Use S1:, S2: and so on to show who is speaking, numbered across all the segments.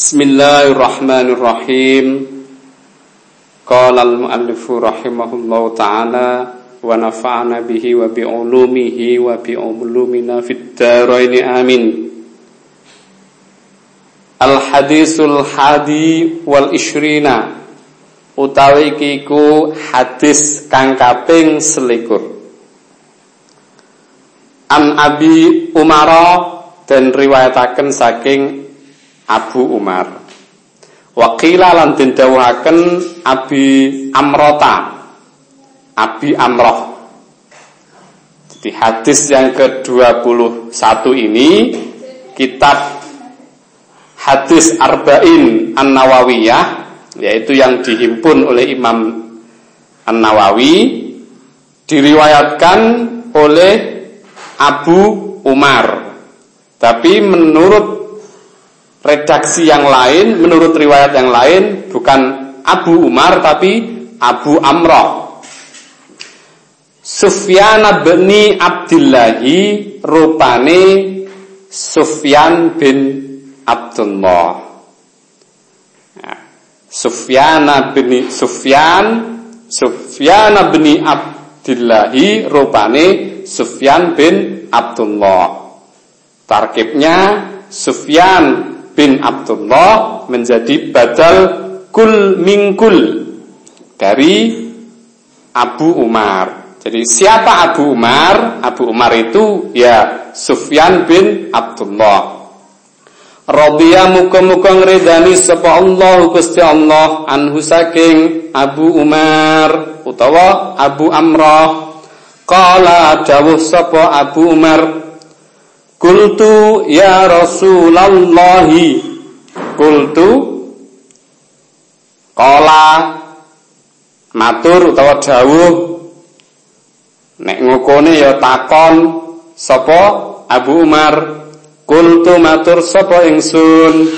S1: Bismillahirrahmanirrahim. Qala al-muallifu rahimahullahu taala wa nafa'ana bihi wa bi ulumihi wa bi ulumina fid dharain amin. Al hadisul hadi wal ishrina utawi kiku hadis kang kaping selikur. An Abi Umara dan riwayataken saking Abu Umar. Wakila lan den dawuhaken Abi Amrota. Abi Amroh. Jadi hadis yang ke-21 ini kitab hadis Arba'in An-Nawawiyah yaitu yang dihimpun oleh Imam An-Nawawi diriwayatkan oleh Abu Umar. Tapi menurut redaksi yang lain, menurut riwayat yang lain bukan Abu Umar tapi Abu Amroh. Sufyan bin Abdillahi rupane Sufyan bin Abdullah. Ya. Sufyan bin Sufyan Sufyan bin Abdillahi rupane Sufyan bin Abdullah. Tarkibnya Sufyan bin Abdullah menjadi badal kul mingkul dari Abu Umar. Jadi siapa Abu Umar? Abu Umar itu ya Sufyan bin Abdullah. Radhiya muka-muka ngredani sapa Allah Gusti Allah anhu saking Abu Umar utawa Abu Amrah. Qala dawuh sapa Abu Umar Kultu ya Rasulullah Kultu Kola Matur utawa dawuh. Nek ngukone ya takon Sopo? Abu Umar Kultu matur sopo ingsun?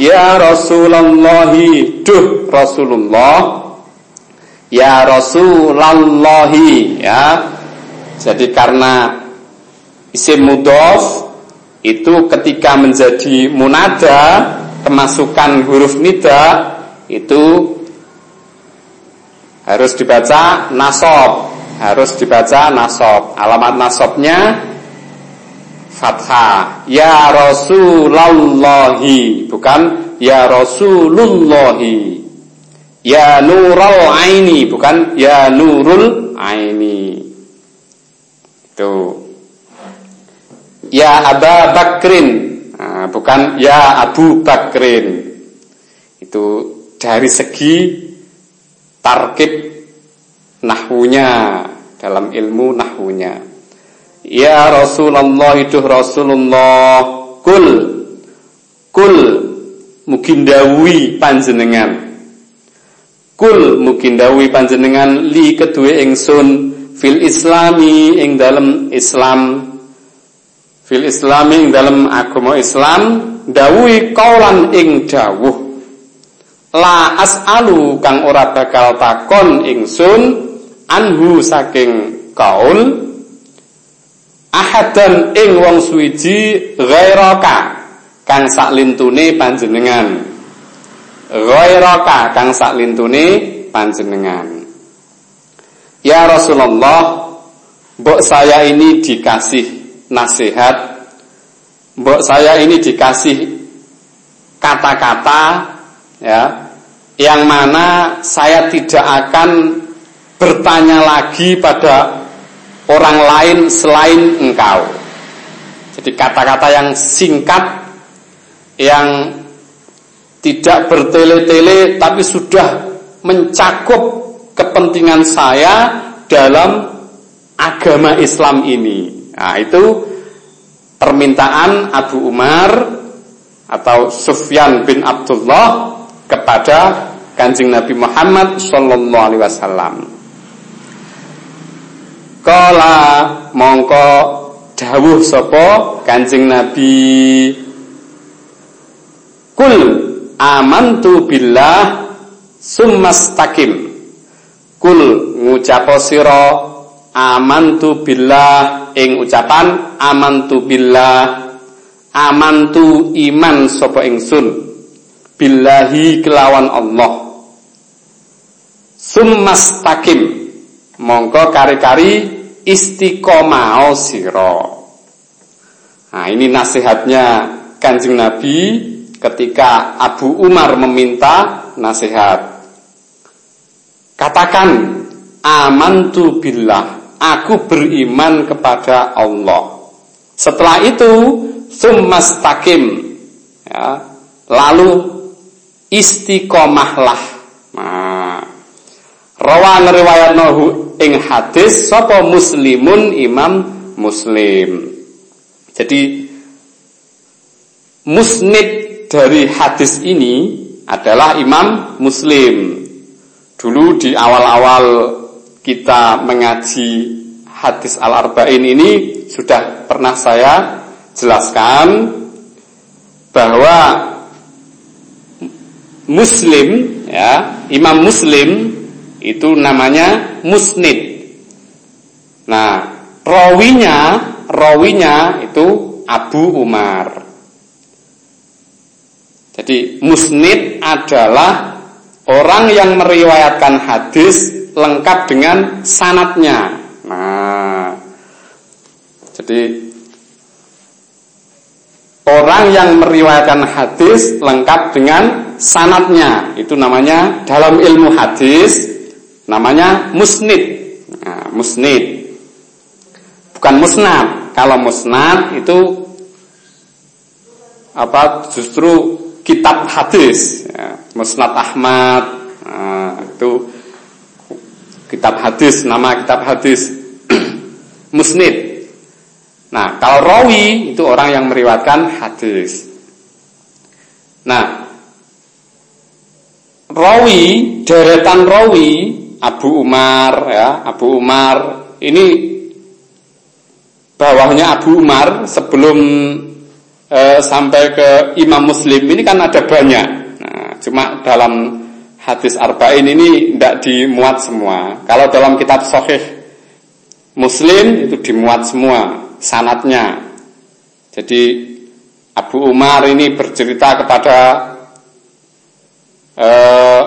S1: Ya Rasulullah Duh Rasulullah. Ya Rasulullah Ya. Jadi karena isim mudof itu ketika menjadi munada kemasukan huruf nida itu harus dibaca nasob harus dibaca nasob. Alamat nasobnya fathah. Ya rasulallahi bukan ya rasulullahi. Ya nurul aini bukan ya nurul aini. Itu ya Aba Bakrin. Nah, bukan ya Abu Bakrin. Itu dari segi tarkib nahwunya dalam ilmu nahwunya. Ya Rasulullah itu Rasulullah. Kul. Kul mungkin dawi panjenengan. Kul mungkin dawi panjenengan li kedua ingsun fil islami ing dalam Islam fil islami dalam agama Islam dawuhi kaulan ing dawuh. La as'alu kang ora bakal takon ingsun anhu saking kaul ahadan ing wong suwiji ghairaka kang saklintune panjenengan. Ghairaka kang saklintune panjenengan. Ya Rasulullah mbok saya ini dikasih nasihat Mbok saya ini dikasih kata-kata ya yang mana saya tidak akan bertanya lagi pada orang lain selain engkau. Jadi kata-kata yang singkat yang tidak bertele-tele tapi sudah mencakup kepentingan saya dalam agama Islam ini. Nah, itu permintaan Abu Umar atau Sufyan bin Abdullah kepada Kanjeng Nabi Muhammad sallallahu alaihi wasallam. Kala mongko dawuh sapa Kanjeng Nabi Kul amantu billah summastakim Kul ngucapo sira amantu billah ing ucapan amantu billah. Amantu iman sapa ingsun. Billahi kelawan Allah. Summastakim. Mongko kari-kari istiqomah siro nah ini nasihatnya kanjeng Nabi ketika Abu Umar meminta nasihat. Katakan amantu billah aku beriman kepada Allah setelah itu summastakim ya, lalu istiqomahlah. Nah, rawa nohu ing hadis sapa muslimun imam muslim. Jadi musnid dari hadis ini adalah imam muslim. Dulu di awal-awal kita mengaji hadis al-arba'in ini sudah pernah saya jelaskan bahwa Muslim ya, Imam Muslim itu namanya musnid. Nah, rawinya, rawinya itu Abu Umar. Jadi musnid adalah orang yang meriwayatkan hadis lengkap dengan sanatnya. Nah, jadi Orang yang meriwayatkan hadis lengkap dengan sanatnya itu namanya dalam ilmu hadis namanya musnid. Nah, musnid. Bukan musnad. Kalau musnad itu apa justru kitab hadis ya, Musnad Ahmad nah, kitab hadis nama kitab hadis musnid Nah, kalau rawi itu orang yang meriwayatkan hadis. Nah, rawi, deretan rawi Abu Umar ya, Abu Umar ini bawahnya Abu Umar sebelum eh, sampai ke Imam Muslim ini kan ada banyak. Nah, cuma dalam hadis arba'in ini tidak dimuat semua. Kalau dalam kitab Sahih Muslim itu dimuat semua sanatnya. Jadi Abu Umar ini bercerita kepada uh,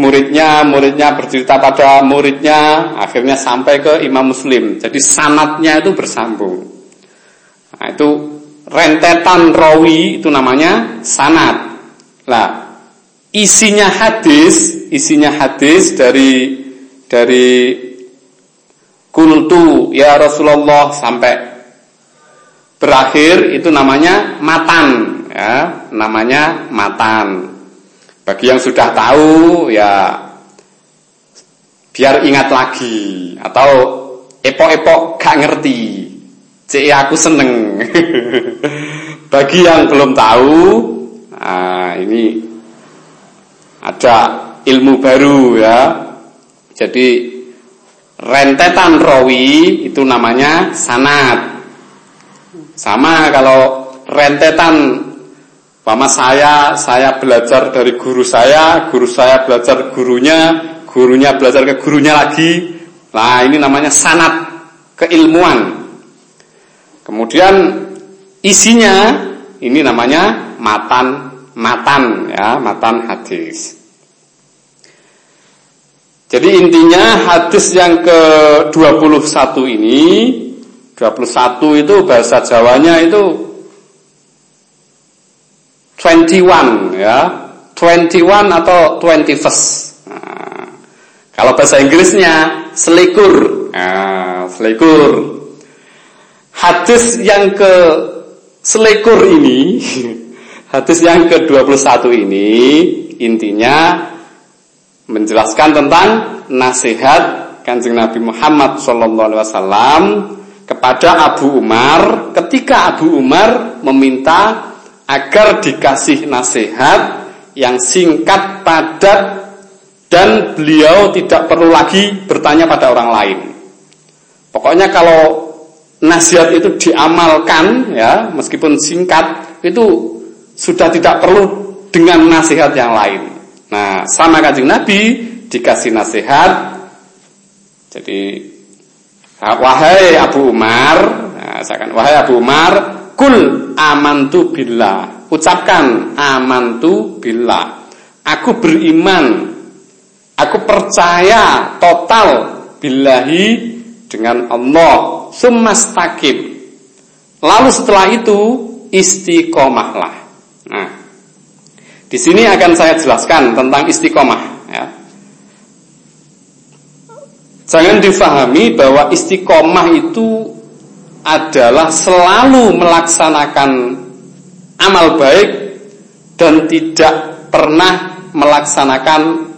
S1: muridnya, muridnya bercerita pada muridnya, akhirnya sampai ke Imam Muslim. Jadi sanatnya itu bersambung. Nah, itu rentetan rawi itu namanya sanat. Lah, isinya hadis, isinya hadis dari dari kultu ya Rasulullah sampai berakhir itu namanya matan ya namanya matan. Bagi yang sudah tahu ya biar ingat lagi atau epok-epok gak ngerti. Cek aku seneng. Bagi yang belum tahu nah ini ada ilmu baru ya jadi rentetan rawi itu namanya sanat sama kalau rentetan Pama saya, saya belajar dari guru saya, guru saya belajar gurunya, gurunya belajar ke gurunya lagi. Nah ini namanya sanat keilmuan. Kemudian isinya ini namanya matan matan ya matan hadis. Jadi intinya hadis yang ke-21 ini 21 itu bahasa Jawanya itu 21 ya. 21 atau 20 first. Nah, kalau bahasa Inggrisnya selikur. Nah, selikur. Hadis yang ke selikur ini, hadis yang ke-21 ini intinya menjelaskan tentang nasihat Kanjeng Nabi Muhammad sallallahu alaihi wasallam kepada Abu Umar ketika Abu Umar meminta agar dikasih nasihat yang singkat, padat dan beliau tidak perlu lagi bertanya pada orang lain. Pokoknya kalau nasihat itu diamalkan ya, meskipun singkat itu sudah tidak perlu dengan nasihat yang lain. Nah, sama kanjeng Nabi dikasih nasihat jadi Wahai Abu Umar, nah, saya kan, wahai Abu Umar, kul amantu billah. ucapkan amantu billah. Aku beriman. Aku percaya total billahi dengan Allah. Summastaqim. Lalu setelah itu istiqomahlah. Nah, di sini akan saya jelaskan tentang istiqomah. Ya. Jangan difahami bahwa istiqomah itu adalah selalu melaksanakan amal baik dan tidak pernah melaksanakan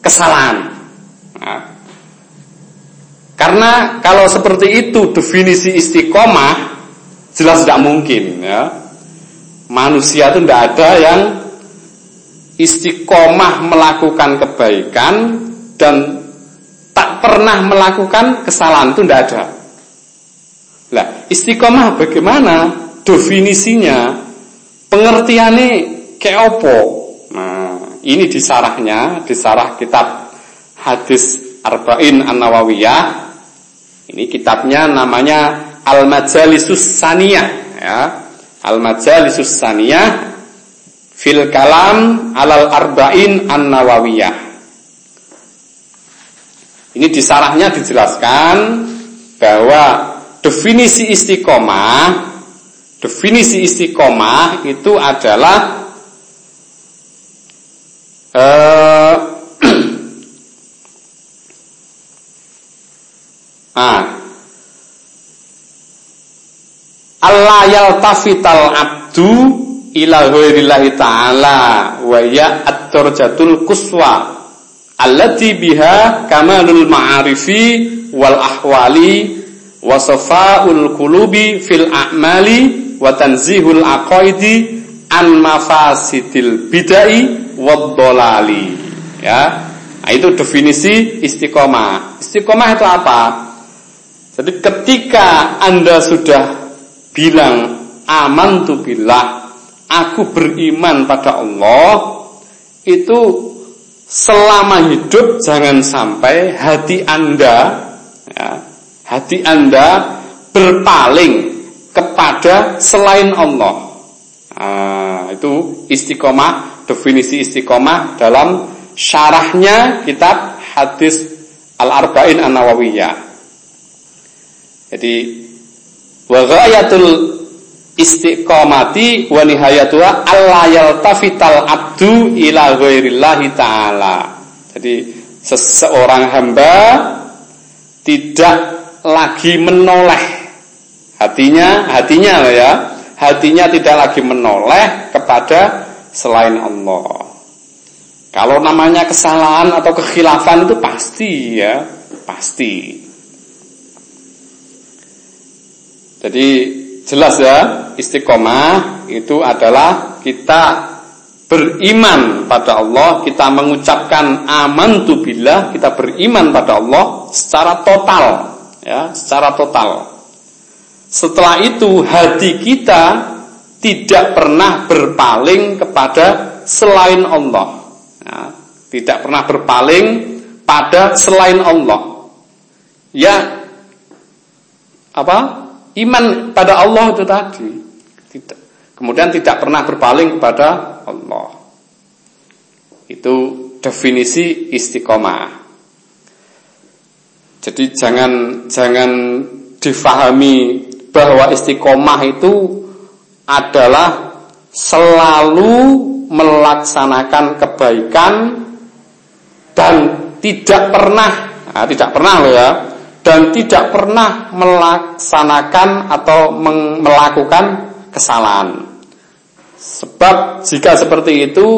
S1: kesalahan. Nah, karena kalau seperti itu definisi istiqomah jelas tidak mungkin ya. Manusia itu tidak ada yang istiqomah melakukan kebaikan dan tak pernah melakukan kesalahan itu tidak ada. Lah, istiqomah bagaimana? Definisinya, pengertiannya kayak apa? Nah, ini disarahnya, disarah kitab hadis Arba'in An-Nawawiyah. Ini kitabnya namanya Al-Majalisus Saniyah ya. Al-Majalisus Saniyah fil kalam alal arba'in an nawawiyah. Ini di sarahnya dijelaskan bahwa definisi istiqomah definisi istiqomah itu adalah eh, ah, Allah yaltafital abdu ila ghairillahi ta'ala wa ya at-darjatul kuswa allati biha kamalul ma'arifi wal ahwali wa safaul qulubi fil a'mali wa tanzihul aqaidi an mafasidil bidai wad dolali. Ya. Nah, itu definisi istiqomah. Istiqomah itu apa? Jadi ketika anda sudah bilang aman tu billah aku beriman pada Allah itu selama hidup jangan sampai hati Anda ya, hati Anda berpaling kepada selain Allah. Nah, itu istiqomah, definisi istiqomah dalam syarahnya kitab hadis Al-Arba'in An-Nawawiyah. Jadi wa ghayatul istiqomati wa nihayatuha alla yaltafital abdu ila ghairillahi ta'ala. Jadi seseorang hamba tidak lagi menoleh hatinya, hatinya ya, hatinya tidak lagi menoleh kepada selain Allah. Kalau namanya kesalahan atau kekhilafan itu pasti ya, pasti. Jadi Jelas ya, istiqomah itu adalah kita beriman pada Allah, kita mengucapkan aman billah, kita beriman pada Allah secara total, ya, secara total. Setelah itu hati kita tidak pernah berpaling kepada selain Allah. Ya, tidak pernah berpaling pada selain Allah. Ya apa? Iman pada Allah itu tadi. Tidak. Kemudian tidak pernah berpaling kepada Allah. Itu definisi istiqomah. Jadi jangan jangan difahami bahwa istiqomah itu adalah selalu melaksanakan kebaikan dan tidak pernah nah, tidak pernah loh ya dan tidak pernah melaksanakan atau melakukan kesalahan. Sebab jika seperti itu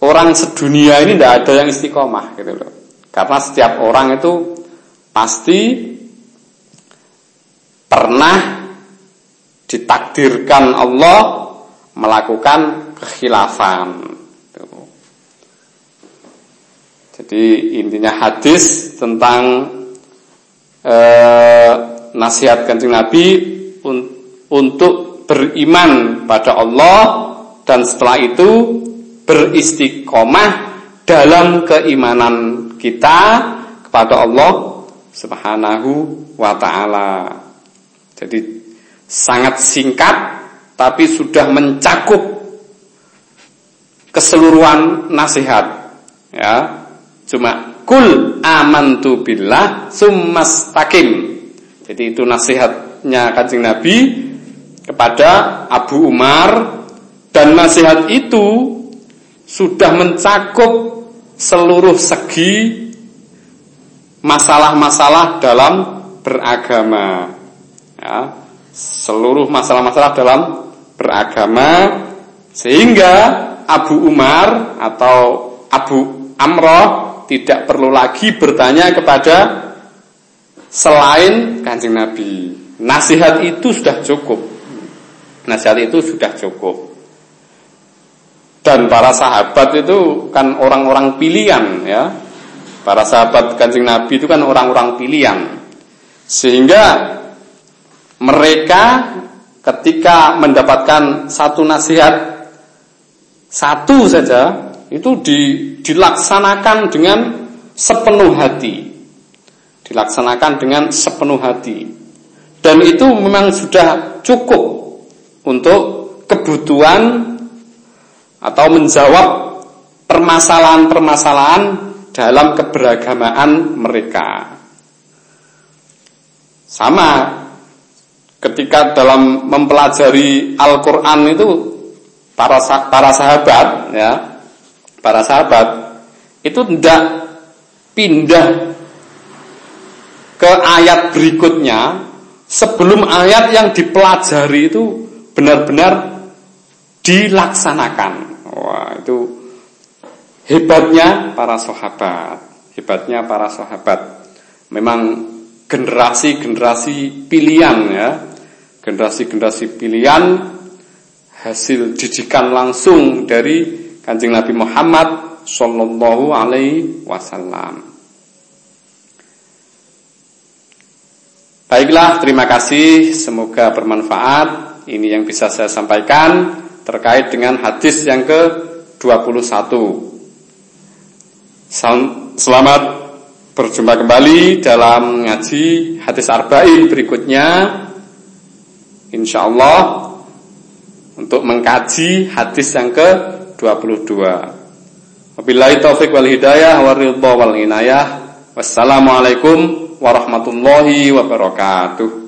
S1: orang sedunia ini tidak ada yang istiqomah gitu loh. Karena setiap orang itu pasti pernah ditakdirkan Allah melakukan kekhilafan. Jadi intinya hadis tentang eh, nasihat kanjeng Nabi un, untuk beriman pada Allah dan setelah itu beristiqomah dalam keimanan kita kepada Allah Subhanahu wa taala. Jadi sangat singkat tapi sudah mencakup keseluruhan nasihat. Ya. Cuma kul amantu billah takim. Jadi itu nasihatnya Kanjeng Nabi kepada Abu Umar dan nasihat itu sudah mencakup seluruh segi masalah-masalah dalam beragama. Ya, seluruh masalah-masalah dalam beragama sehingga Abu Umar atau Abu Amroh tidak perlu lagi bertanya kepada selain kancing Nabi. Nasihat itu sudah cukup. Nasihat itu sudah cukup. Dan para sahabat itu kan orang-orang pilihan ya. Para sahabat kancing Nabi itu kan orang-orang pilihan. Sehingga mereka ketika mendapatkan satu nasihat satu saja itu di, dilaksanakan dengan sepenuh hati. Dilaksanakan dengan sepenuh hati. Dan itu memang sudah cukup untuk kebutuhan atau menjawab permasalahan-permasalahan dalam keberagamaan mereka. Sama ketika dalam mempelajari Al-Quran itu para para sahabat ya para sahabat itu tidak pindah ke ayat berikutnya sebelum ayat yang dipelajari itu benar-benar dilaksanakan. Wah itu hebatnya para sahabat hebatnya para sahabat. Memang generasi-generasi pilihan ya generasi-generasi pilihan hasil didikan langsung dari Kanjeng Nabi Muhammad Sallallahu Alaihi Wasallam. Baiklah, terima kasih. Semoga bermanfaat. Ini yang bisa saya sampaikan terkait dengan hadis yang ke-21. Selamat berjumpa kembali dalam ngaji hadis arba'in berikutnya insyaallah untuk mengkaji hadis yang ke-22. Wabillahi taufik wal hidayah wa ridha wal inayah. Wassalamualaikum warahmatullahi wabarakatuh.